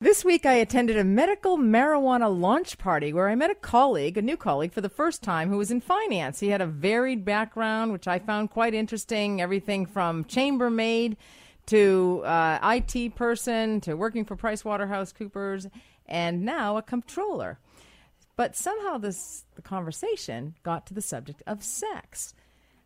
This week, I attended a medical marijuana launch party where I met a colleague, a new colleague, for the first time who was in finance. He had a varied background, which I found quite interesting everything from chambermaid to uh, IT person to working for PricewaterhouseCoopers and now a controller. But somehow this the conversation got to the subject of sex.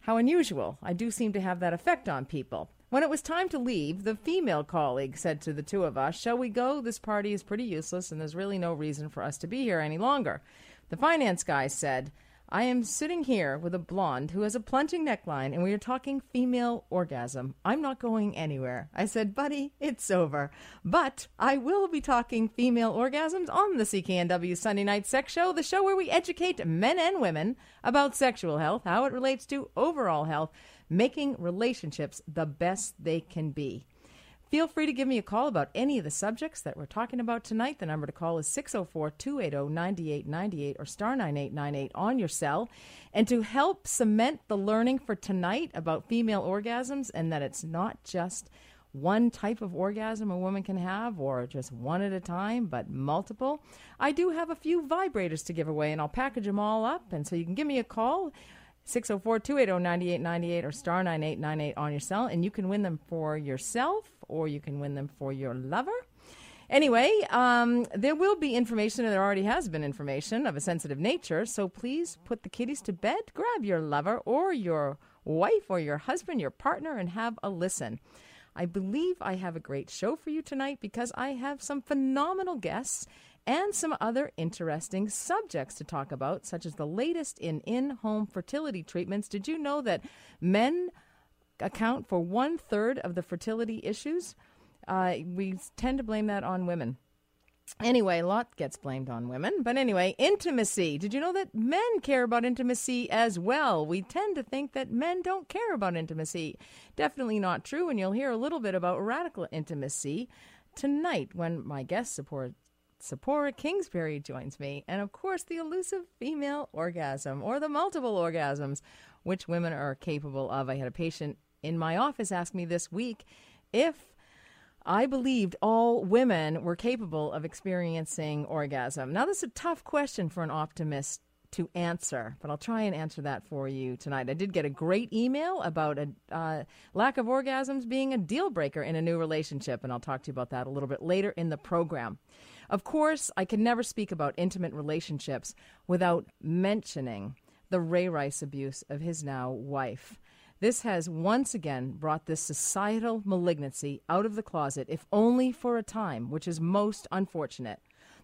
How unusual. I do seem to have that effect on people. When it was time to leave, the female colleague said to the two of us, Shall we go? This party is pretty useless and there's really no reason for us to be here any longer. The finance guy said, I am sitting here with a blonde who has a plunging neckline, and we are talking female orgasm. I'm not going anywhere. I said, Buddy, it's over. But I will be talking female orgasms on the CKNW Sunday Night Sex Show, the show where we educate men and women about sexual health, how it relates to overall health making relationships the best they can be. Feel free to give me a call about any of the subjects that we're talking about tonight. The number to call is 604 280 9898 or star 9898 on your cell. And to help cement the learning for tonight about female orgasms and that it's not just one type of orgasm a woman can have or just one at a time, but multiple, I do have a few vibrators to give away and I'll package them all up. And so you can give me a call. 604 280 9898 or star 9898 on your cell, and you can win them for yourself or you can win them for your lover. Anyway, um, there will be information, and there already has been information of a sensitive nature, so please put the kiddies to bed, grab your lover or your wife or your husband, your partner, and have a listen. I believe I have a great show for you tonight because I have some phenomenal guests and some other interesting subjects to talk about, such as the latest in in home fertility treatments. Did you know that men account for one third of the fertility issues? Uh, we tend to blame that on women. Anyway, a lot gets blamed on women. But anyway, intimacy. Did you know that men care about intimacy as well? We tend to think that men don't care about intimacy. Definitely not true. And you'll hear a little bit about radical intimacy tonight when my guest support Sephora Kingsbury joins me, and of course, the elusive female orgasm or the multiple orgasms, which women are capable of. I had a patient in my office ask me this week if I believed all women were capable of experiencing orgasm. Now, this is a tough question for an optimist to answer, but I'll try and answer that for you tonight. I did get a great email about a uh, lack of orgasms being a deal breaker in a new relationship, and I'll talk to you about that a little bit later in the program. Of course, I can never speak about intimate relationships without mentioning the Ray Rice abuse of his now wife. This has once again brought this societal malignancy out of the closet, if only for a time, which is most unfortunate.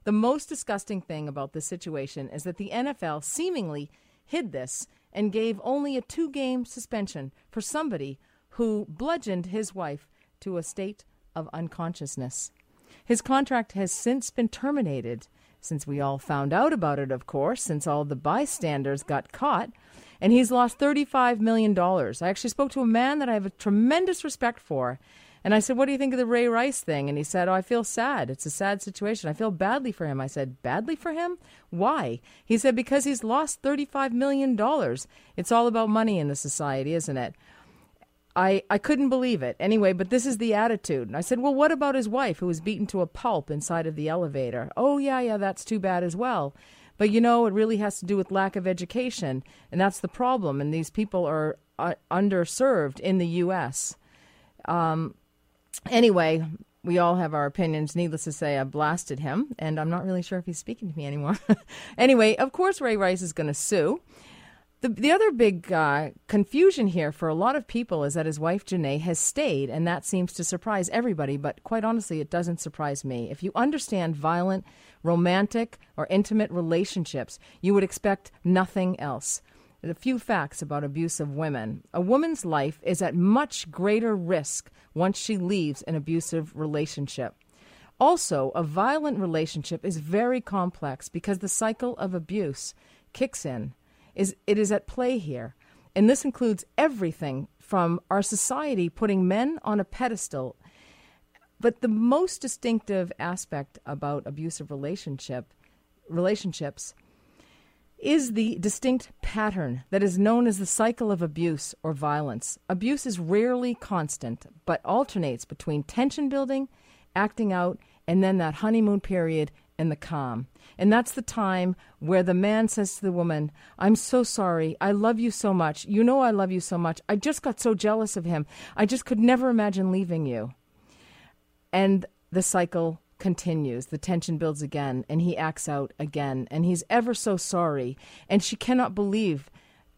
The most disgusting thing about this situation is that the NFL seemingly hid this and gave only a two game suspension for somebody who bludgeoned his wife to a state of unconsciousness. His contract has since been terminated, since we all found out about it, of course, since all the bystanders got caught, and he's lost $35 million. I actually spoke to a man that I have a tremendous respect for. And I said, What do you think of the Ray Rice thing? And he said, Oh, I feel sad. It's a sad situation. I feel badly for him. I said, Badly for him? Why? He said, Because he's lost $35 million. It's all about money in the society, isn't it? I, I couldn't believe it. Anyway, but this is the attitude. And I said, Well, what about his wife who was beaten to a pulp inside of the elevator? Oh, yeah, yeah, that's too bad as well. But you know, it really has to do with lack of education. And that's the problem. And these people are uh, underserved in the U.S. Um, anyway, we all have our opinions. Needless to say, I blasted him, and I'm not really sure if he's speaking to me anymore. anyway, of course, Ray Rice is going to sue. The, the other big uh, confusion here for a lot of people is that his wife Janay has stayed, and that seems to surprise everybody, but quite honestly, it doesn't surprise me. If you understand violent, romantic, or intimate relationships, you would expect nothing else. A few facts about abusive women. A woman's life is at much greater risk once she leaves an abusive relationship. Also, a violent relationship is very complex because the cycle of abuse kicks in is it is at play here. And this includes everything from our society putting men on a pedestal. But the most distinctive aspect about abusive relationship relationships is the distinct pattern that is known as the cycle of abuse or violence. Abuse is rarely constant, but alternates between tension building, acting out, and then that honeymoon period and the calm. And that's the time where the man says to the woman, I'm so sorry. I love you so much. You know I love you so much. I just got so jealous of him. I just could never imagine leaving you. And the cycle continues. The tension builds again, and he acts out again, and he's ever so sorry. And she cannot believe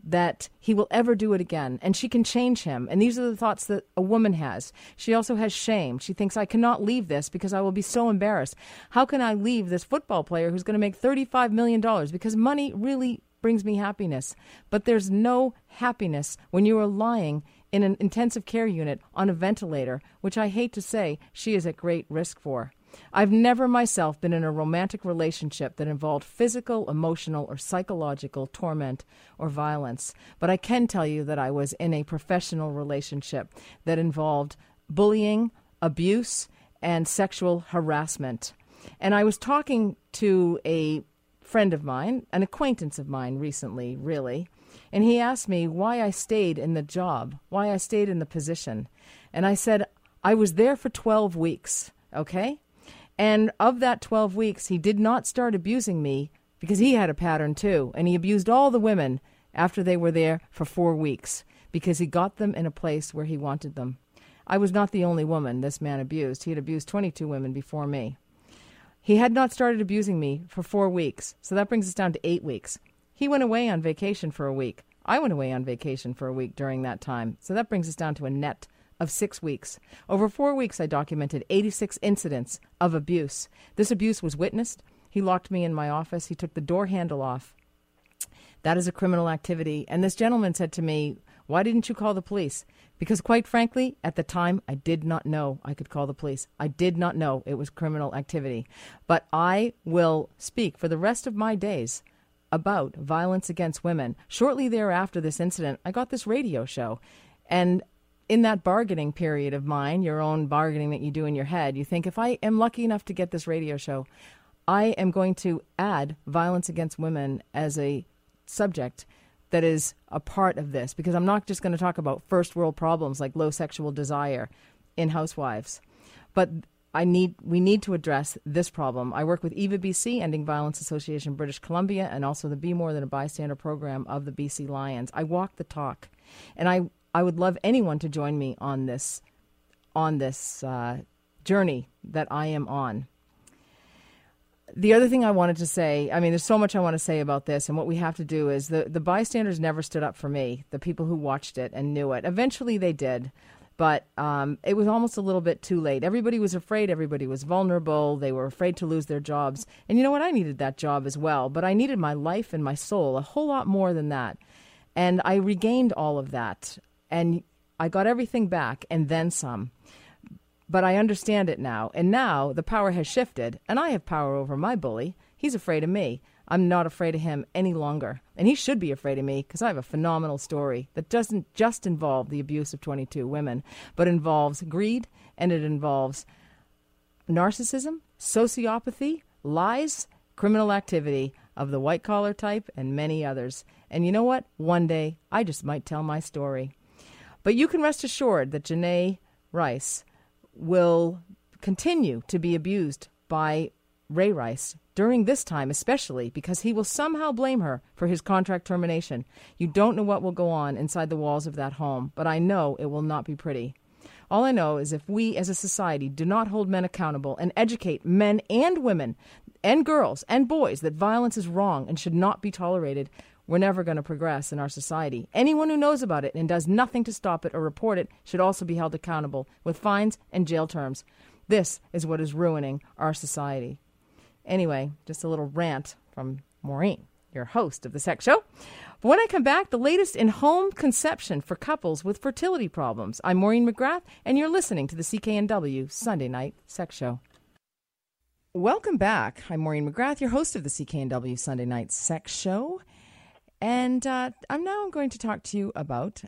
that he will ever do it again and she can change him. And these are the thoughts that a woman has. She also has shame. She thinks, I cannot leave this because I will be so embarrassed. How can I leave this football player who's going to make $35 million? Because money really brings me happiness. But there's no happiness when you are lying in an intensive care unit on a ventilator, which I hate to say she is at great risk for. I've never myself been in a romantic relationship that involved physical, emotional, or psychological torment or violence, but I can tell you that I was in a professional relationship that involved bullying, abuse, and sexual harassment. And I was talking to a friend of mine, an acquaintance of mine recently, really, and he asked me why I stayed in the job, why I stayed in the position. And I said, I was there for 12 weeks, okay? And of that 12 weeks, he did not start abusing me because he had a pattern too. And he abused all the women after they were there for four weeks because he got them in a place where he wanted them. I was not the only woman this man abused. He had abused 22 women before me. He had not started abusing me for four weeks, so that brings us down to eight weeks. He went away on vacation for a week. I went away on vacation for a week during that time, so that brings us down to a net of six weeks. Over four weeks, I documented 86 incidents of abuse. This abuse was witnessed. He locked me in my office. He took the door handle off. That is a criminal activity. And this gentleman said to me, Why didn't you call the police? Because, quite frankly, at the time, I did not know I could call the police. I did not know it was criminal activity. But I will speak for the rest of my days about violence against women. Shortly thereafter this incident, I got this radio show. And in that bargaining period of mine, your own bargaining that you do in your head, you think if I am lucky enough to get this radio show, I am going to add violence against women as a subject that is a part of this because I'm not just going to talk about first world problems like low sexual desire in housewives, but I need we need to address this problem. I work with Eva BC, Ending Violence Association British Columbia, and also the Be More Than a Bystander program of the BC Lions. I walk the talk, and I I would love anyone to join me on this on this uh, journey that I am on. The other thing I wanted to say, I mean, there's so much I want to say about this, and what we have to do is the, the bystanders never stood up for me, the people who watched it and knew it. Eventually they did, but um, it was almost a little bit too late. Everybody was afraid, everybody was vulnerable, they were afraid to lose their jobs. And you know what? I needed that job as well, but I needed my life and my soul a whole lot more than that. And I regained all of that and I got everything back and then some. But I understand it now. And now the power has shifted, and I have power over my bully. He's afraid of me. I'm not afraid of him any longer. And he should be afraid of me because I have a phenomenal story that doesn't just involve the abuse of 22 women, but involves greed and it involves narcissism, sociopathy, lies, criminal activity of the white collar type, and many others. And you know what? One day I just might tell my story. But you can rest assured that Janay Rice will continue to be abused by Ray Rice during this time, especially because he will somehow blame her for his contract termination. You don't know what will go on inside the walls of that home, but I know it will not be pretty. All I know is if we as a society do not hold men accountable and educate men and women and girls and boys that violence is wrong and should not be tolerated, we're never going to progress in our society. Anyone who knows about it and does nothing to stop it or report it should also be held accountable with fines and jail terms. This is what is ruining our society. Anyway, just a little rant from Maureen, your host of the Sex Show. But when I come back, the latest in home conception for couples with fertility problems. I'm Maureen McGrath, and you're listening to the CKNW Sunday Night Sex Show. Welcome back. I'm Maureen McGrath, your host of the CKNW Sunday Night Sex Show. And uh, I'm now going to talk to you about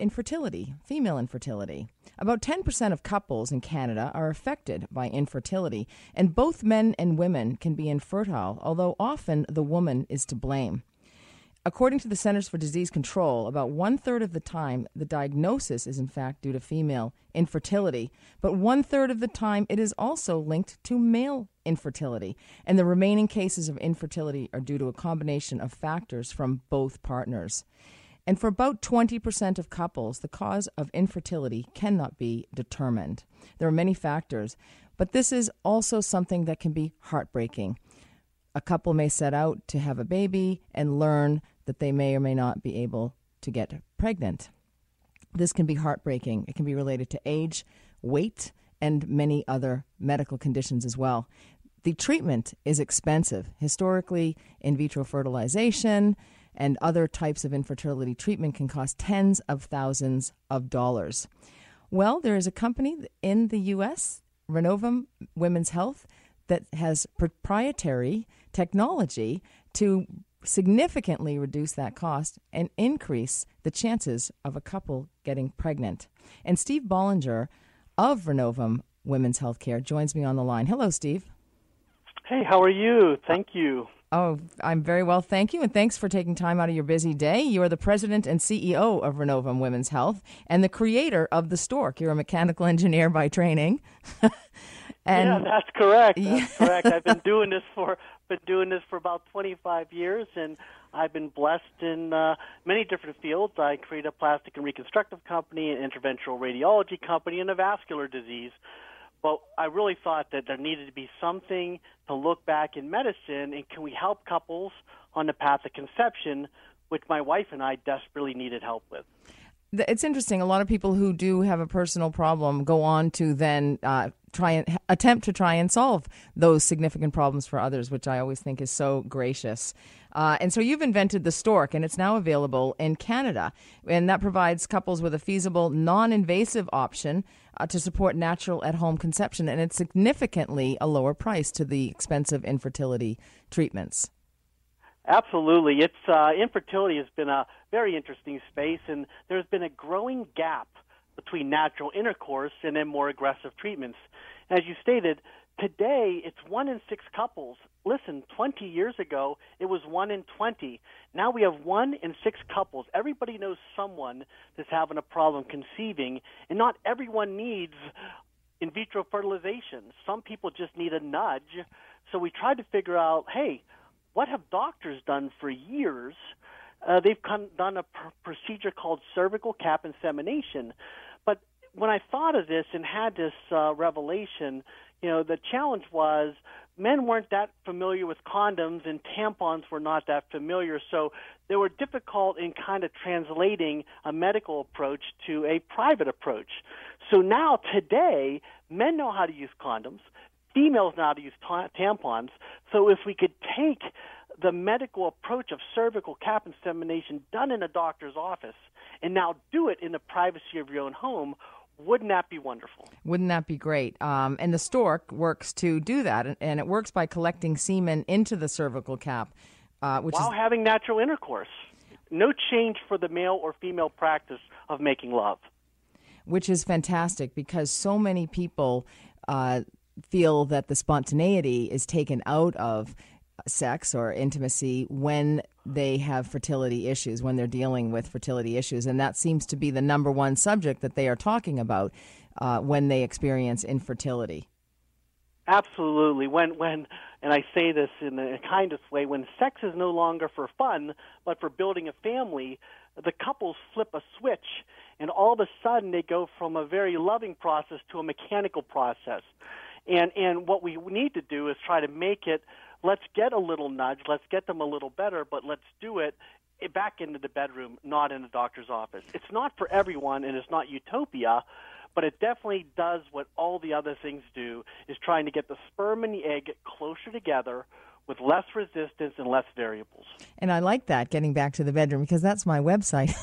infertility, female infertility. About 10% of couples in Canada are affected by infertility, and both men and women can be infertile, although often the woman is to blame. According to the Centers for Disease Control, about one third of the time, the diagnosis is in fact due to female infertility, but one third of the time, it is also linked to male infertility. And the remaining cases of infertility are due to a combination of factors from both partners. And for about 20% of couples, the cause of infertility cannot be determined. There are many factors, but this is also something that can be heartbreaking. A couple may set out to have a baby and learn that they may or may not be able to get pregnant. This can be heartbreaking. It can be related to age, weight, and many other medical conditions as well. The treatment is expensive. Historically, in vitro fertilization and other types of infertility treatment can cost tens of thousands of dollars. Well, there is a company in the U.S., Rinovum Women's Health, that has proprietary technology to significantly reduce that cost and increase the chances of a couple getting pregnant. And Steve Bollinger of Rinovum Women's Healthcare joins me on the line. Hello, Steve. Hey, how are you? Thank you. Oh, I'm very well, thank you, and thanks for taking time out of your busy day. You are the president and CEO of Rinovum Women's Health and the creator of the Stork. You're a mechanical engineer by training. and yeah, that's correct. That's yeah. correct. I've been doing this for been doing this for about 25 years, and I've been blessed in uh, many different fields. I created a plastic and reconstructive company, an interventional radiology company, and a vascular disease. But I really thought that there needed to be something to look back in medicine, and can we help couples on the path of conception, which my wife and I desperately needed help with it's interesting. A lot of people who do have a personal problem go on to then uh, try and attempt to try and solve those significant problems for others, which I always think is so gracious. Uh, and so you've invented the Stork, and it's now available in Canada, and that provides couples with a feasible, non-invasive option uh, to support natural at-home conception, and it's significantly a lower price to the expensive infertility treatments. Absolutely, it's uh, infertility has been a very interesting space, and there's been a growing gap between natural intercourse and then more aggressive treatments. As you stated, today it's one in six couples. Listen, 20 years ago it was one in 20. Now we have one in six couples. Everybody knows someone that's having a problem conceiving, and not everyone needs in vitro fertilization. Some people just need a nudge. So we tried to figure out, hey, what have doctors done for years? Uh, they've done a pr- procedure called cervical cap insemination. But when I thought of this and had this uh, revelation, you know, the challenge was men weren't that familiar with condoms and tampons were not that familiar. So they were difficult in kind of translating a medical approach to a private approach. So now today, men know how to use condoms females know how to use ta- tampons. So if we could take the medical approach of cervical cap insemination done in a doctor's office and now do it in the privacy of your own home, wouldn't that be wonderful? Wouldn't that be great? Um, and the stork works to do that, and, it works by collecting semen into the cervical cap, uh, which while is... having natural intercourse. No change for the male or female practice of making love. Which is fantastic because so many people. Uh, feel that the spontaneity is taken out of sex or intimacy when they have fertility issues, when they're dealing with fertility issues. And that seems to be the number one subject that they are talking about uh, when they experience infertility. Absolutely. When, when, and I say this in the kindest way, when sex is no longer for fun, but for building a family, the couples flip a switch and all of a sudden they go from a very loving process to a mechanical process. And and what we need to do is try to make it. Let's get a little nudge. Let's get them a little better, but let's do it back into the bedroom, not in the doctor's office. It's not for everyone, and it's not utopia, but it definitely does what all the other things do: is trying to get the sperm and the egg closer together with less resistance and less variables. And I like that, getting back to the bedroom, because that's my website,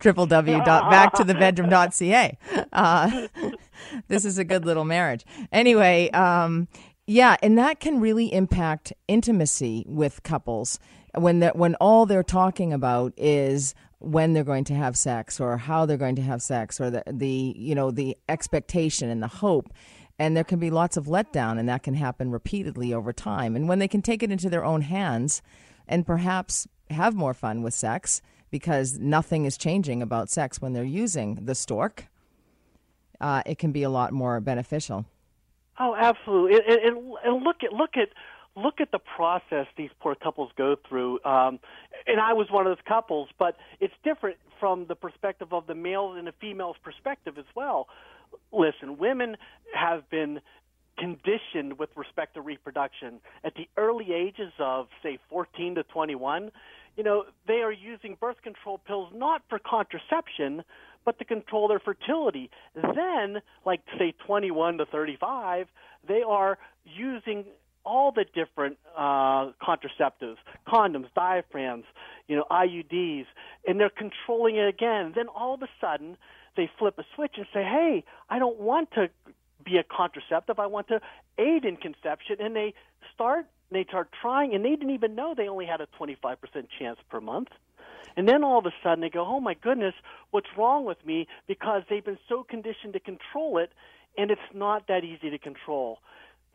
www.backtothebedroom.ca. Uh, this is a good little marriage. Anyway, um, yeah, and that can really impact intimacy with couples when that when all they're talking about is when they're going to have sex or how they're going to have sex or the the you know the expectation and the hope and there can be lots of letdown and that can happen repeatedly over time and when they can take it into their own hands and perhaps have more fun with sex because nothing is changing about sex when they're using the stork, uh, it can be a lot more beneficial. Oh, absolutely. And, and, and look at look at look at the process these poor couples go through. Um, and I was one of those couples, but it's different from the perspective of the male and the female's perspective as well. Listen, women have been conditioned with respect to reproduction at the early ages of say 14 to 21 you know they are using birth control pills not for contraception but to control their fertility then like say 21 to 35 they are using all the different uh, contraceptives, condoms, diaphragms, you know, IUDs, and they're controlling it again. Then all of a sudden, they flip a switch and say, "Hey, I don't want to be a contraceptive. I want to aid in conception." And they start they start trying, and they didn't even know they only had a 25% chance per month. And then all of a sudden they go, "Oh my goodness, what's wrong with me?" Because they've been so conditioned to control it, and it's not that easy to control.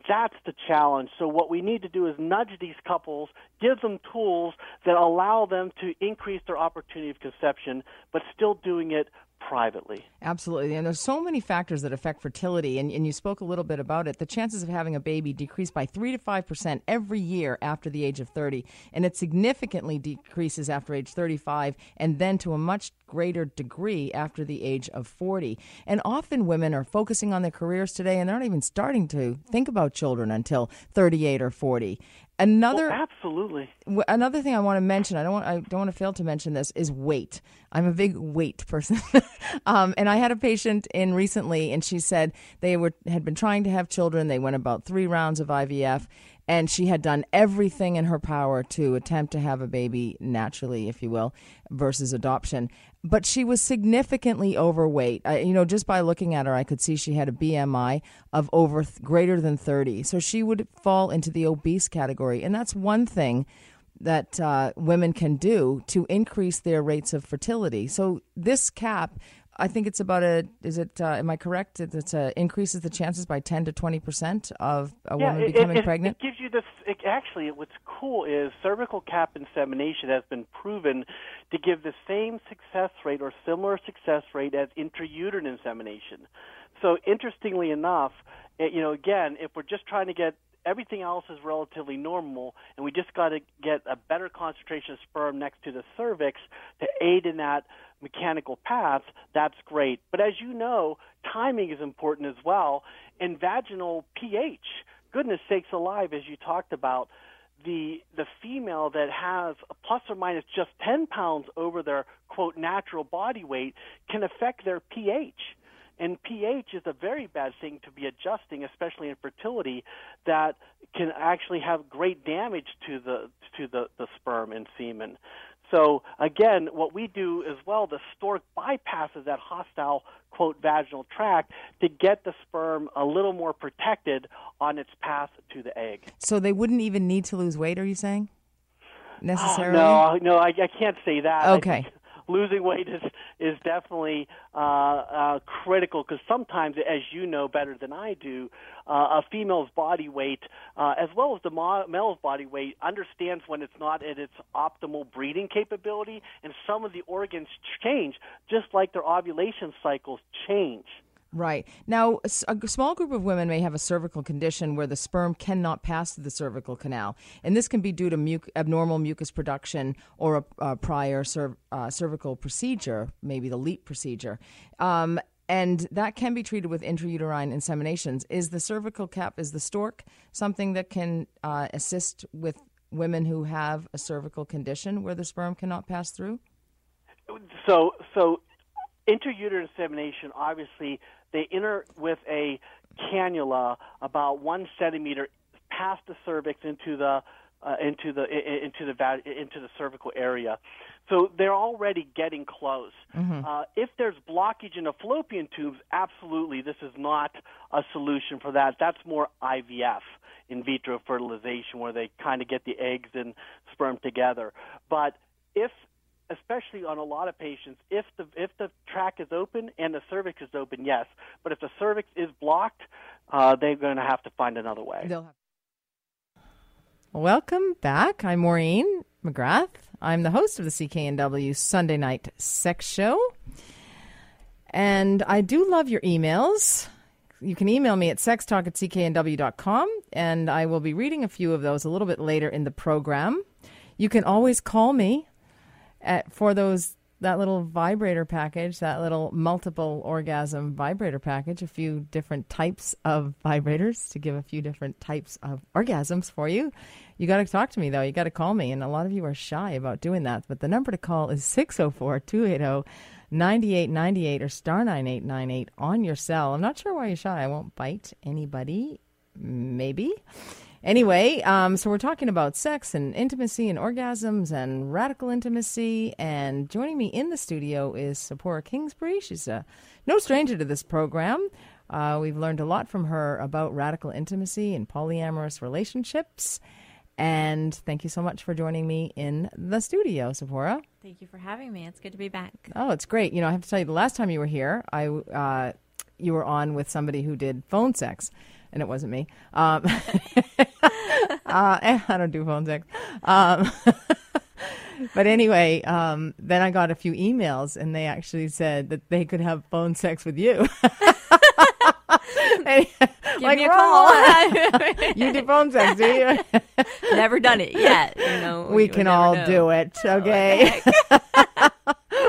That's the challenge. So what we need to do is nudge these couples, give them tools that allow them to increase their opportunity of conception, but still doing it privately. Absolutely. And there's so many factors that affect fertility, and, and you spoke a little bit about it. The chances of having a baby decrease by 3 to 5% every year after the age of 30, and it significantly decreases after age 35, and then to a much greater degree after the age of 40. And often women are focusing on their careers today, and they're not even starting to think about children until 38 or 40. Another well, absolutely. Another thing I want to mention, I don't want I don't want to fail to mention this is weight. I'm a big weight person, um, and I had a patient in recently, and she said they were had been trying to have children. They went about three rounds of IVF, and she had done everything in her power to attempt to have a baby naturally, if you will, versus adoption. But she was significantly overweight. I, you know, just by looking at her, I could see she had a BMI of over th- greater than 30. So she would fall into the obese category. And that's one thing that uh, women can do to increase their rates of fertility. So this cap I think it's about a. Is it? Uh, am I correct? It uh, increases the chances by ten to twenty percent of a yeah, woman becoming it, pregnant. It gives you this. It, actually, what's cool is cervical cap insemination has been proven to give the same success rate or similar success rate as intrauterine insemination. So, interestingly enough, it, you know, again, if we're just trying to get everything else is relatively normal, and we just got to get a better concentration of sperm next to the cervix to aid in that mechanical path, that's great. But as you know, timing is important as well, and vaginal pH. Goodness sakes alive, as you talked about, the the female that has plus or minus just 10 pounds over their quote natural body weight can affect their pH. And pH is a very bad thing to be adjusting, especially in fertility, that can actually have great damage to the to the, the sperm and semen. So again, what we do as well, the stork bypasses that hostile quote vaginal tract to get the sperm a little more protected on its path to the egg. So they wouldn't even need to lose weight, are you saying? Ah, Necessarily? Oh, no, no, I, I, can't say that. Okay losing weight is is definitely uh, uh, critical because sometimes, as you know better than I do, uh, a female's body weight, uh, as well as the mo- male's body weight, understands when it's not at its optimal breeding capability, and some of the organs change, just like their ovulation cycles change. Right. Now, a small group of women may have a cervical condition where the sperm cannot pass through the cervical canal. And this can be due to muc- abnormal mucus production or a, a prior uh, cervical procedure, maybe the LEEP procedure. Um, and that can be treated with intrauterine inseminations. Is the cervical cap, is the stork something that can uh, assist with women who have a cervical condition where the sperm cannot pass through? So, so intrauterine insemination obviously they enter with a cannula about one centimeter past the cervix into the uh, into the into the into the cervical area. So they're already getting close. Mm-hmm. Uh, if there's blockage in the fallopian tubes, absolutely, this is not a solution for that. That's more IVF, in vitro fertilization, where they kind of get the eggs and sperm together. But if especially on a lot of patients, if the if the track is open and the cervix is open, yes. But if the cervix is blocked, uh, they're going to have to find another way. Welcome back. I'm Maureen McGrath. I'm the host of the CKNW Sunday Night Sex Show. And I do love your emails. You can email me at sextalk at cknw.com, and I will be reading a few of those a little bit later in the program. You can always call me at, for those that little vibrator package, that little multiple orgasm vibrator package, a few different types of vibrators to give a few different types of orgasms for you. You got to talk to me though. You got to call me, and a lot of you are shy about doing that. But the number to call is 604 280 9898 or star 9898 on your cell. I'm not sure why you're shy. I won't bite anybody. Maybe. Anyway, um, so we're talking about sex and intimacy and orgasms and radical intimacy. And joining me in the studio is Sapora Kingsbury. She's a, no stranger to this program. Uh, we've learned a lot from her about radical intimacy and polyamorous relationships. And thank you so much for joining me in the studio, Sapora. Thank you for having me. It's good to be back. Oh, it's great. You know, I have to tell you, the last time you were here, I uh, you were on with somebody who did phone sex and it wasn't me. Um, uh, eh, I don't do phone sex. Um, but anyway, um, then I got a few emails, and they actually said that they could have phone sex with you. Give like, me a call. you do phone sex, do you? Never done it yet. You know, we can all know. do it. Okay.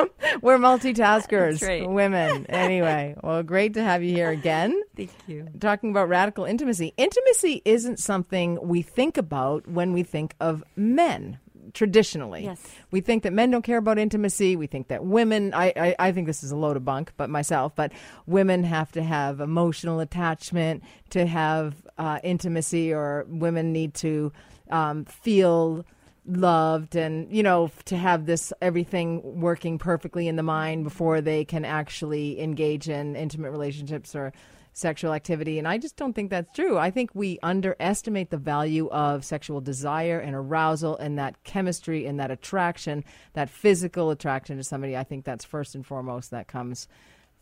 We're multitaskers, right. women. Anyway, well, great to have you here again. Thank you. Talking about radical intimacy. Intimacy isn't something we think about when we think of men traditionally. Yes. We think that men don't care about intimacy. We think that women, I, I, I, think this is a load of bunk, but myself, but women have to have emotional attachment to have uh, intimacy, or women need to um, feel loved and you know to have this everything working perfectly in the mind before they can actually engage in intimate relationships or sexual activity. And i just don't think that's true. I think we underestimate the value of sexual desire and arousal and that chemistry and that attraction that physical attraction to somebody. I think that's first and foremost that comes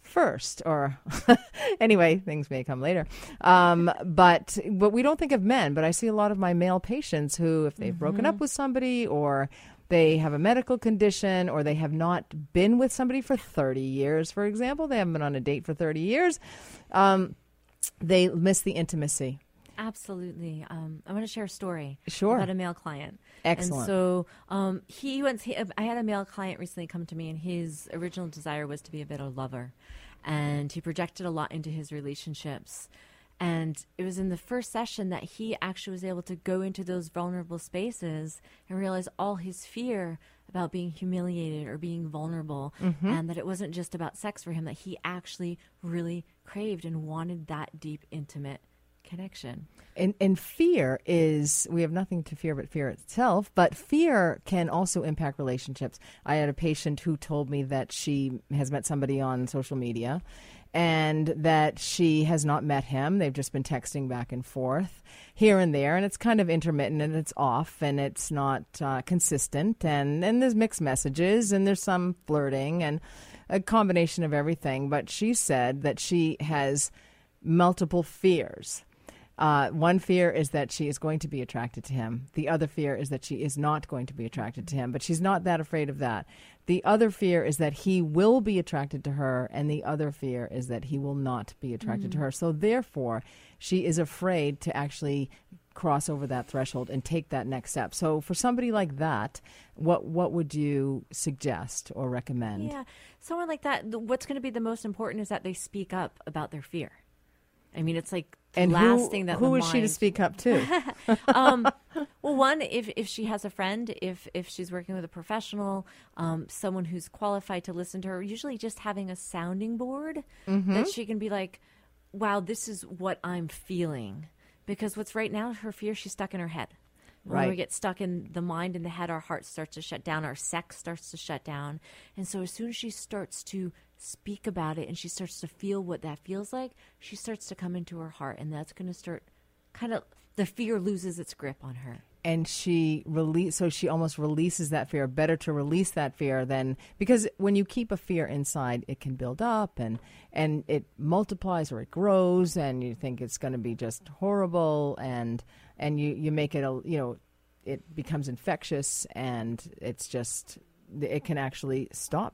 first or anyway things may come later um, but but we don't think of men but i see a lot of my male patients who if they've mm-hmm. broken up mm-hmm. with somebody or they have a medical condition or they have not been with somebody for 30 years for example they haven't been on a date for 30 years um, they miss the intimacy Absolutely. Um, I want to share a story sure. about a male client. Excellent. And so um, he went. He, I had a male client recently come to me, and his original desire was to be a better lover, and he projected a lot into his relationships. And it was in the first session that he actually was able to go into those vulnerable spaces and realize all his fear about being humiliated or being vulnerable, mm-hmm. and that it wasn't just about sex for him, that he actually really craved and wanted that deep, intimate connection. And, and fear is, we have nothing to fear but fear itself, but fear can also impact relationships. I had a patient who told me that she has met somebody on social media and that she has not met him. They've just been texting back and forth here and there, and it's kind of intermittent and it's off and it's not uh, consistent. And, and there's mixed messages and there's some flirting and a combination of everything. But she said that she has multiple fears uh, one fear is that she is going to be attracted to him. The other fear is that she is not going to be attracted to him, but she's not that afraid of that. The other fear is that he will be attracted to her, and the other fear is that he will not be attracted mm. to her. So, therefore, she is afraid to actually cross over that threshold and take that next step. So, for somebody like that, what what would you suggest or recommend? Yeah, someone like that. What's going to be the most important is that they speak up about their fear. I mean, it's like and last who, thing that who is she to speak up to? um, well, one, if if she has a friend, if if she's working with a professional, um, someone who's qualified to listen to her, usually just having a sounding board mm-hmm. that she can be like, "Wow, this is what I'm feeling." Because what's right now her fear, she's stuck in her head. When right. we get stuck in the mind and the head, our heart starts to shut down, our sex starts to shut down. And so, as soon as she starts to speak about it and she starts to feel what that feels like, she starts to come into her heart, and that's going to start kind of the fear loses its grip on her. And she release, so she almost releases that fear. Better to release that fear than because when you keep a fear inside, it can build up and and it multiplies or it grows, and you think it's going to be just horrible, and and you you make it a you know it becomes infectious and it's just it can actually stop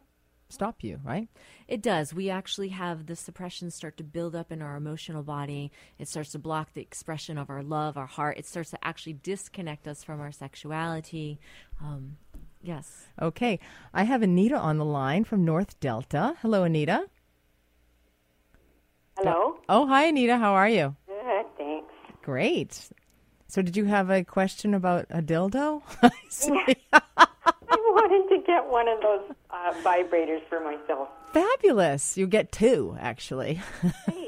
stop you, right? It does. We actually have the suppressions start to build up in our emotional body. It starts to block the expression of our love, our heart. It starts to actually disconnect us from our sexuality. Um, yes. Okay. I have Anita on the line from North Delta. Hello, Anita. Hello. Oh, hi, Anita. How are you? Good, thanks. Great. So, did you have a question about a dildo? I wanted to get one of those uh, vibrators for myself. Fabulous. You get two, actually. Hey,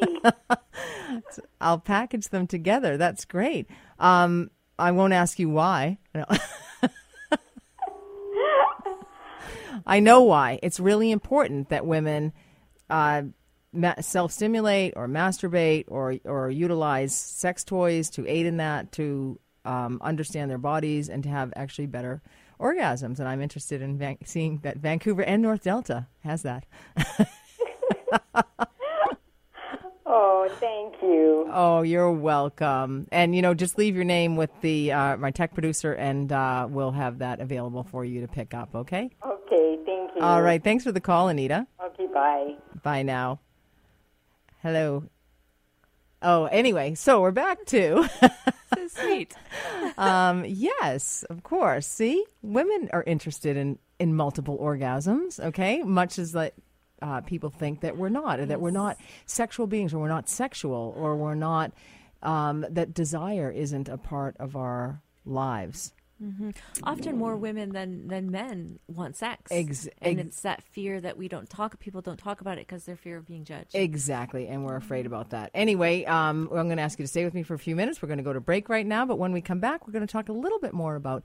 I'll package them together. That's great. Um, I won't ask you why. No. I know why. It's really important that women uh, ma- self-stimulate or masturbate or or utilize sex toys to aid in that to um, understand their bodies and to have actually better orgasms. And I'm interested in Van- seeing that Vancouver and North Delta has that. oh, thank you. Oh, you're welcome. And you know, just leave your name with the uh, my tech producer, and uh, we'll have that available for you to pick up. Okay. Okay, thank you. All right. Thanks for the call, Anita. Okay, bye. Bye now. Hello. Oh, anyway, so we're back to. Sweet. um, yes, of course. See, women are interested in in multiple orgasms. Okay, much as like uh, people think that we're not, or that we're not sexual beings, or we're not sexual, or we're not um, that desire isn't a part of our lives. Often more women than, than men want sex. Ex- and ex- it's that fear that we don't talk, people don't talk about it because they're fear of being judged. Exactly, and we're afraid about that. Anyway, um, I'm going to ask you to stay with me for a few minutes. We're going to go to break right now, but when we come back, we're going to talk a little bit more about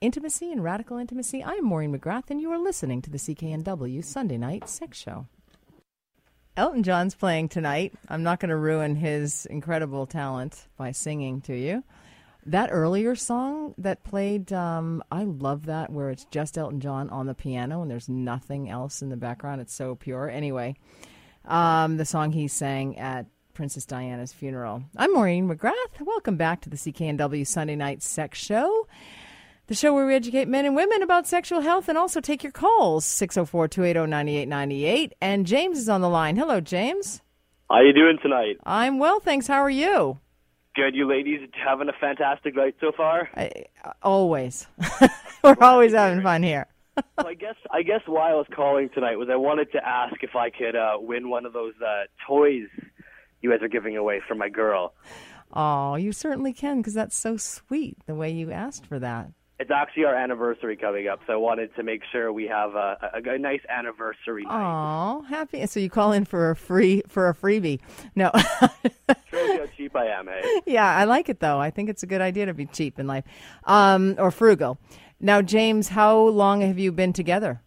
intimacy and radical intimacy. I'm Maureen McGrath, and you are listening to the CKNW Sunday Night Sex Show. Elton John's playing tonight. I'm not going to ruin his incredible talent by singing to you. That earlier song that played, um, I love that, where it's just Elton John on the piano and there's nothing else in the background. It's so pure. Anyway, um, the song he sang at Princess Diana's funeral. I'm Maureen McGrath. Welcome back to the CKNW Sunday Night Sex Show, the show where we educate men and women about sexual health and also take your calls 604 280 9898. And James is on the line. Hello, James. How you doing tonight? I'm well, thanks. How are you? Good, you ladies having a fantastic night so far. I, always. We're always having fun here. well, I guess I guess why I was calling tonight was I wanted to ask if I could uh, win one of those uh, toys you guys are giving away for my girl. Oh, you certainly can because that's so sweet the way you asked for that. It's actually our anniversary coming up, so I wanted to make sure we have a, a, a nice anniversary night. Oh, happy. So you call in for a free for a freebie. No. Shows how cheap I am, hey? yeah, I like it though. I think it's a good idea to be cheap in life. Um, or frugal. Now, James, how long have you been together?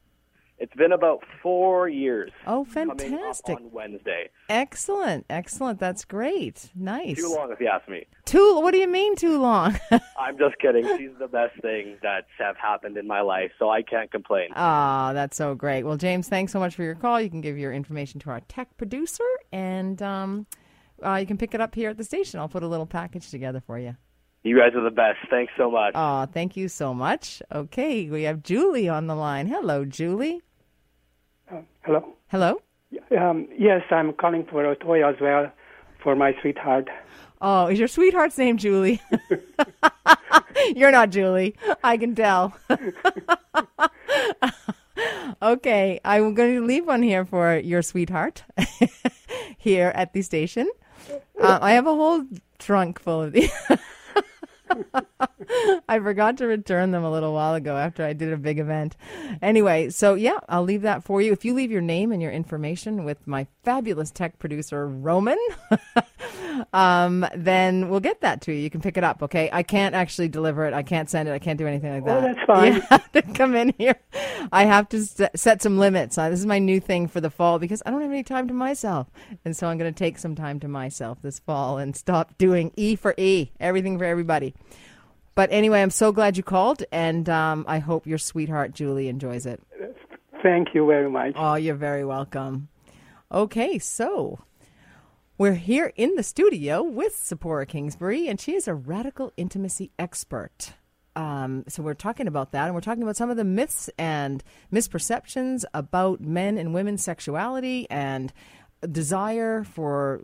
It's been about four years. Oh, fantastic. on Wednesday. Excellent. Excellent. That's great. Nice. Too long, if you ask me. Too what do you mean too long? I'm just kidding. She's the best thing that's have happened in my life, so I can't complain. Ah, that's so great. Well, James, thanks so much for your call. You can give your information to our tech producer, and um, uh, you can pick it up here at the station. I'll put a little package together for you. You guys are the best. Thanks so much. Oh, thank you so much. Okay, we have Julie on the line. Hello, Julie. Hello. Hello. Um, yes, I'm calling for a toy as well for my sweetheart. Oh, is your sweetheart's name Julie? You're not Julie. I can tell. okay, I'm going to leave one here for your sweetheart here at the station. Uh, I have a whole trunk full of these. I forgot to return them a little while ago after I did a big event. Anyway, so yeah, I'll leave that for you. If you leave your name and your information with my fabulous tech producer, Roman, um, then we'll get that to you. You can pick it up, okay? I can't actually deliver it. I can't send it. I can't do anything like that. Oh, that's fine. You have to come in here. I have to set some limits. This is my new thing for the fall because I don't have any time to myself. And so I'm going to take some time to myself this fall and stop doing E for E, everything for everybody. But anyway, I'm so glad you called, and um, I hope your sweetheart Julie enjoys it. Thank you very much. Oh, you're very welcome. Okay, so we're here in the studio with Sephora Kingsbury, and she is a radical intimacy expert. um, so we're talking about that, and we're talking about some of the myths and misperceptions about men and women's sexuality and desire for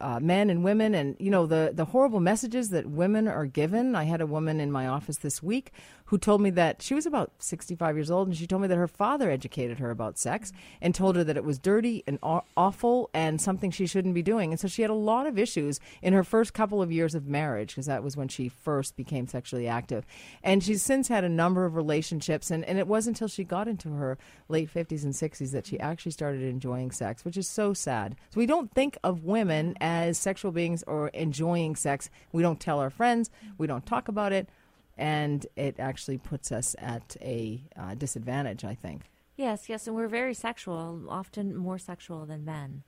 uh, men and women, and you know the the horrible messages that women are given. I had a woman in my office this week who told me that she was about 65 years old, and she told me that her father educated her about sex and told her that it was dirty and aw- awful and something she shouldn't be doing. And so she had a lot of issues in her first couple of years of marriage because that was when she first became sexually active. And she's since had a number of relationships, and, and it wasn't until she got into her late 50s and 60s that she actually started enjoying sex, which is so sad. So we don't think of women as sexual beings or enjoying sex. We don't tell our friends, we don't talk about it and it actually puts us at a uh, disadvantage, I think. Yes, yes, and we're very sexual, often more sexual than men.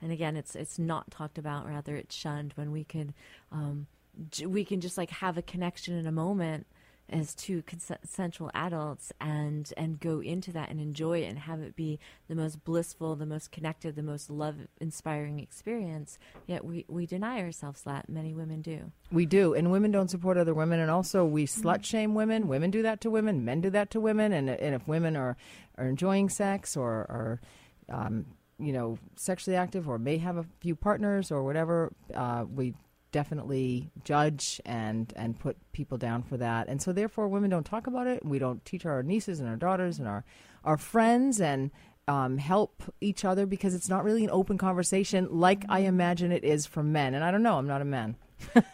And again, it's it's not talked about, rather it's shunned. When we could, um, j- we can just like have a connection in a moment as two consensual adults and and go into that and enjoy it and have it be the most blissful, the most connected, the most love inspiring experience. Yet we, we deny ourselves that. Many women do. We do, and women don't support other women, and also we slut shame women. Women do that to women. Men do that to women, and and if women are are enjoying sex or are um, you know sexually active or may have a few partners or whatever, uh, we definitely judge and and put people down for that. And so therefore women don't talk about it. We don't teach our nieces and our daughters and our our friends and um, help each other because it's not really an open conversation like I imagine it is for men. And I don't know, I'm not a man.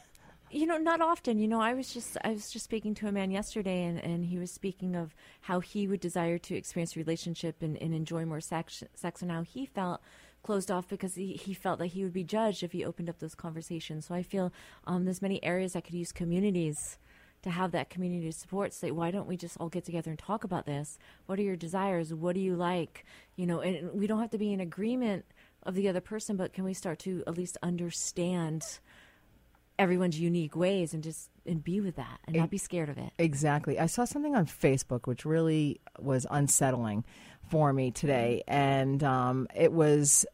you know not often you know i was just i was just speaking to a man yesterday and, and he was speaking of how he would desire to experience a relationship and, and enjoy more sex sex and how he felt closed off because he, he felt that he would be judged if he opened up those conversations. So I feel um, there's many areas that could use communities to have that community support. Say, why don't we just all get together and talk about this? What are your desires? What do you like? You know, and we don't have to be in agreement of the other person, but can we start to at least understand everyone's unique ways and just and be with that and not be scared of it. Exactly. I saw something on Facebook which really was unsettling for me today, and um, it was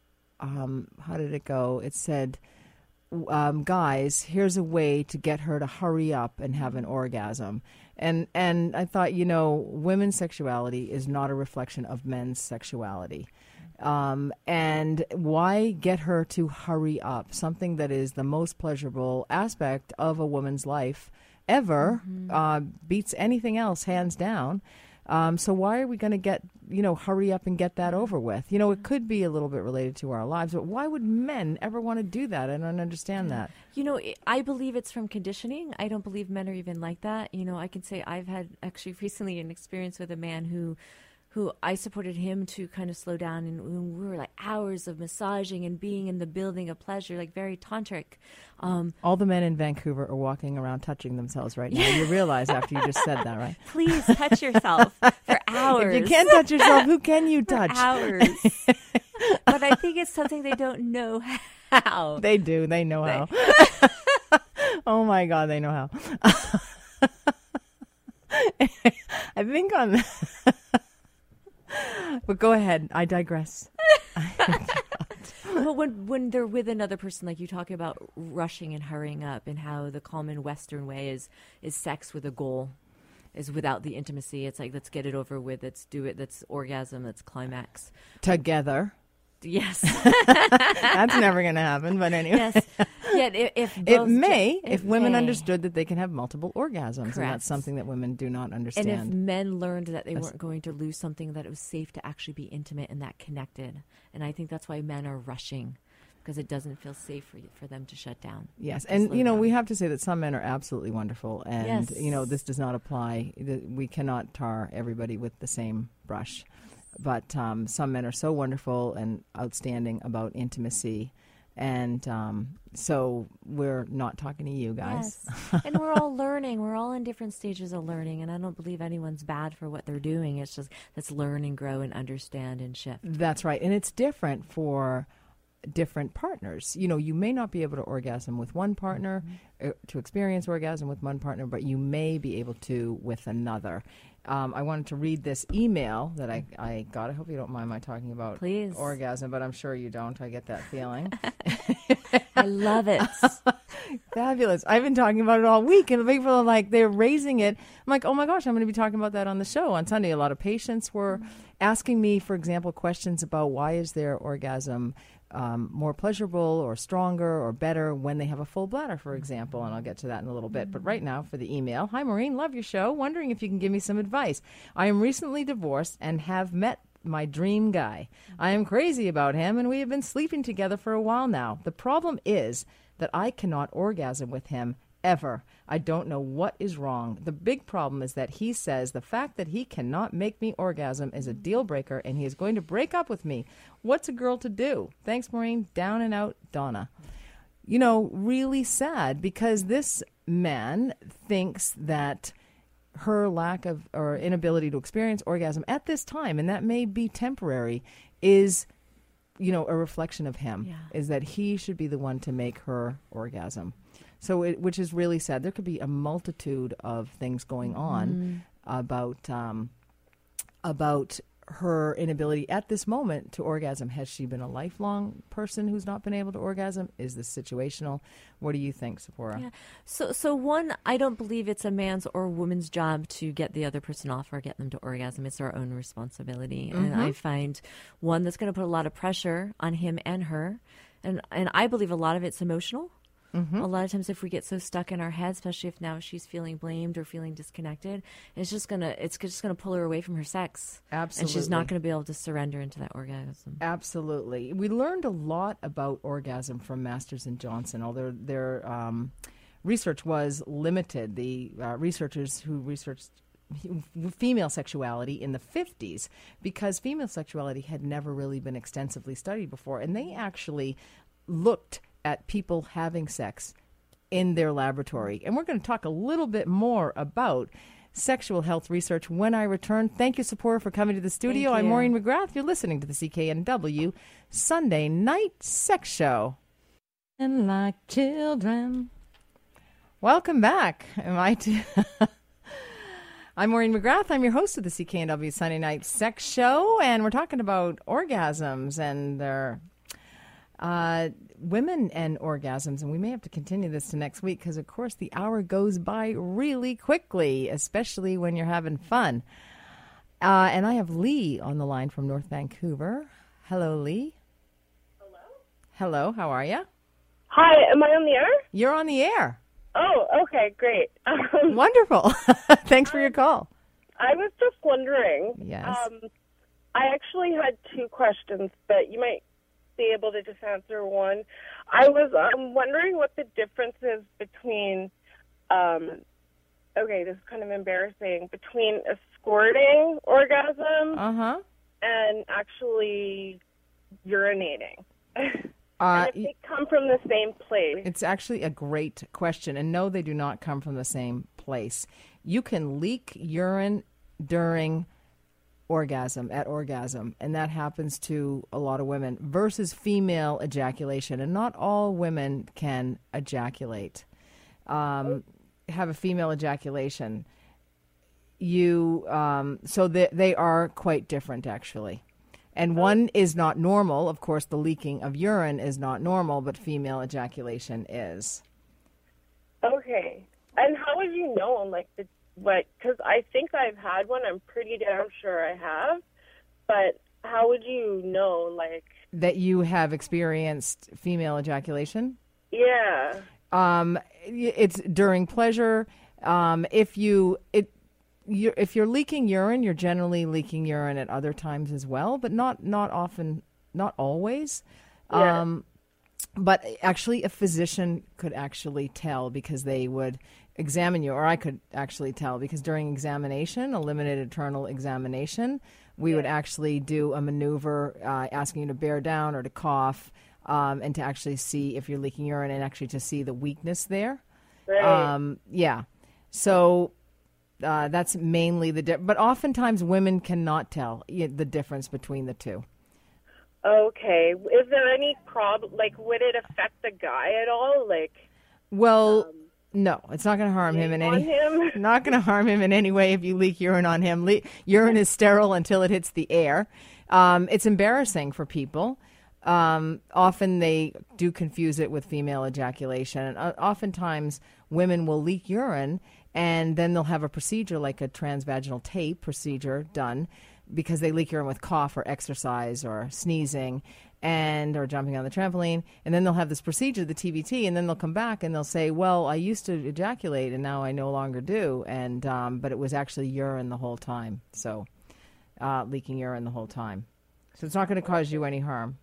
um, how did it go? It said, um, "Guys, here's a way to get her to hurry up and have an orgasm." And and I thought, you know, women's sexuality is not a reflection of men's sexuality. Um, and why get her to hurry up? Something that is the most pleasurable aspect of a woman's life ever mm-hmm. uh, beats anything else, hands down. Um, so why are we going to get, you know, hurry up and get that over with? You know, it could be a little bit related to our lives, but why would men ever want to do that? I don't understand that. You know, I believe it's from conditioning. I don't believe men are even like that. You know, I can say I've had actually recently an experience with a man who who I supported him to kind of slow down, and we were like hours of massaging and being in the building of pleasure, like very tantric. Um, All the men in Vancouver are walking around touching themselves right now. You realize after you just said that, right? Please touch yourself for hours. If you can't touch yourself, who can you touch? For hours. but I think it's something they don't know how. They do. They know how. oh my God, they know how. I think on but go ahead. I digress. but when when they're with another person, like you talk about rushing and hurrying up, and how the common Western way is is sex with a goal, is without the intimacy. It's like let's get it over with. Let's do it. That's orgasm. That's climax together. Yes, that's never going to happen. But anyway, yes. Yet if, if it may, ju- if women may. understood that they can have multiple orgasms, Correct. and that's something that women do not understand. And if men learned that they weren't going to lose something, that it was safe to actually be intimate and that connected, and I think that's why men are rushing because it doesn't feel safe for, for them to shut down. Yes, and you know down. we have to say that some men are absolutely wonderful, and yes. you know this does not apply. We cannot tar everybody with the same brush but um, some men are so wonderful and outstanding about intimacy. And um, so we're not talking to you guys. Yes. and we're all learning. We're all in different stages of learning and i don't believe anyone's bad for what they're doing. It's just let's learn and grow and understand and shift. That's right. And it's different for different partners. You know you may not be able to orgasm with one partner mm-hmm. uh, to experience orgasm with one partner but you may be able to with another um, I wanted to read this email that I, I got. I hope you don't mind my talking about Please. orgasm, but I'm sure you don't. I get that feeling. I love it. Fabulous. I've been talking about it all week, and people are like, they're raising it. I'm like, oh my gosh, I'm going to be talking about that on the show on Sunday. A lot of patients were asking me, for example, questions about why is their orgasm um, more pleasurable or stronger or better when they have a full bladder, for example. And I'll get to that in a little bit. But right now, for the email Hi, Maureen, love your show. Wondering if you can give me some advice. I am recently divorced and have met my dream guy. I am crazy about him, and we have been sleeping together for a while now. The problem is that I cannot orgasm with him ever. I don't know what is wrong. The big problem is that he says the fact that he cannot make me orgasm is a deal breaker and he is going to break up with me. What's a girl to do? Thanks, Maureen. Down and out, Donna. You know, really sad because this man thinks that her lack of or inability to experience orgasm at this time, and that may be temporary, is you know a reflection of him. Yeah. Is that he should be the one to make her orgasm. So, it, which is really sad. There could be a multitude of things going on about um, about her inability at this moment to orgasm. Has she been a lifelong person who's not been able to orgasm? Is this situational? What do you think, Sephora? Yeah. So, so one, I don't believe it's a man's or woman's job to get the other person off or get them to orgasm. It's our own responsibility, and I find one that's going to put a lot of pressure on him and her, and and I believe a lot of it's emotional. A lot of times, if we get so stuck in our head, especially if now she's feeling blamed or feeling disconnected, it's just gonna it's just gonna pull her away from her sex, Absolutely, and she's not gonna be able to surrender into that orgasm. Absolutely. We learned a lot about orgasm from Masters and Johnson, although their um, research was limited. The uh, researchers who researched female sexuality in the 50s because female sexuality had never really been extensively studied before and they actually looked at people having sex in their laboratory and we're going to talk a little bit more about sexual health research when I return. Thank you, Sephora, for coming to the studio. I'm. Maureen McGrath. You're listening to the CKNW Sunday Night Sex Show. And like children. Welcome back. Am I t- I'm Maureen McGrath. I'm your host of the CKNW Sunday Night Sex Show, and we're talking about orgasms and their uh, women and orgasms. And we may have to continue this to next week because, of course, the hour goes by really quickly, especially when you're having fun. Uh, and I have Lee on the line from North Vancouver. Hello, Lee. Hello. Hello. How are you? Hi, am I on the air? You're on the air. Oh, okay, great. Um, Wonderful. Thanks for your call. I was just wondering. Yes. Um, I actually had two questions, but you might be able to just answer one. I was um, wondering what the difference is between, um, okay, this is kind of embarrassing, between a squirting orgasm Uh huh. and actually urinating. Uh, and if they come from the same place. It's actually a great question. And no, they do not come from the same place. You can leak urine during orgasm, at orgasm, and that happens to a lot of women versus female ejaculation. And not all women can ejaculate, um, have a female ejaculation. You, um, so they, they are quite different actually. And one is not normal. Of course, the leaking of urine is not normal, but female ejaculation is. Okay. And how would you know, like, the, what, because I think I've had one. I'm pretty damn sure I have. But how would you know, like, That you have experienced female ejaculation? yeah. Um, it's during pleasure. Um, if you it, You're, if you're leaking urine, you're generally leaking urine at other times as well, but not not often, not always. Yeah. Um, but actually, a physician could actually tell because they would examine you, or I could actually tell because during examination, a limited internal examination, we would actually do a maneuver uh, asking you to bear down or to cough. Um, and to actually see if you're leaking urine and actually to see the weakness there. Right. Um, yeah. So uh, that's mainly the di- but oftentimes women cannot tell the difference between the two. okay. Is there any problem? Like, would it affect the guy at all? Like, Well, no, it's not going to harm him in any. him? Not going to harm him in any way if you leak urine on him. Le- urine is sterile until it hits the air. Um, it's embarrassing for people. um, often they do confuse it with female ejaculation. And uh, oftentimes, women will leak urine, and then they'll have a procedure like a transvaginal tape procedure done because they leak urine with cough or exercise or sneezing and or jumping on the trampoline and then they'll have this procedure the TVT and then they'll come back and they'll say well I used to ejaculate and now I no longer do and um, but it was actually urine the whole time so uh, leaking urine the whole time so it's not going to cause you any harm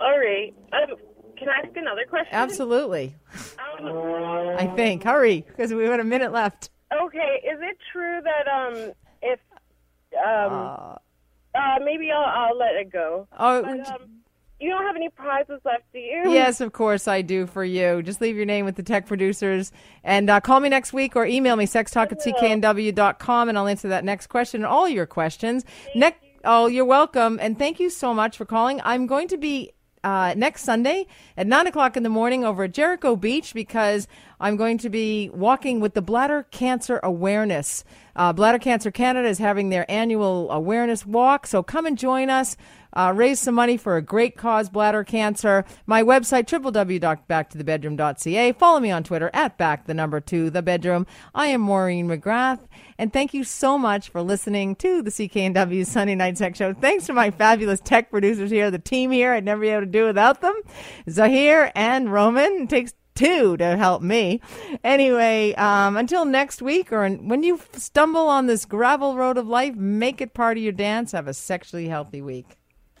All right. Um, can I ask another question? absolutely Um, I think hurry because we have a minute left okay. Is it true that um, if um, uh, maybe I'll, I'll let it go. oh But um, you don't have any prizes left, do you? Yes, of course I do for you. Just leave your name with the tech producers and uh, call me next week or email me sextalk at cknw.com and I'll answer that next question and all your questions. Next, oh, you're welcome. And thank you so much for calling. I'm going to be uh, next Sunday at 9 o'clock in the morning over at Jericho Beach because I'm going to be walking with the Bladder Cancer Awareness. Uh, Bladder Cancer Canada is having their annual awareness walk, so come and join us. Uh, raise some money for a great cause, bladder cancer. My website, www.backtothebedroom.ca. Follow me on Twitter at back the number two the bedroom. I am Maureen McGrath, and thank you so much for listening to the CKNW Sunday Night Tech Show. Thanks to my fabulous tech producers here, the team here. I'd never be able to do without them. Zahir and Roman. It takes two to help me. Anyway, um, until next week, or when you stumble on this gravel road of life, make it part of your dance. Have a sexually healthy week.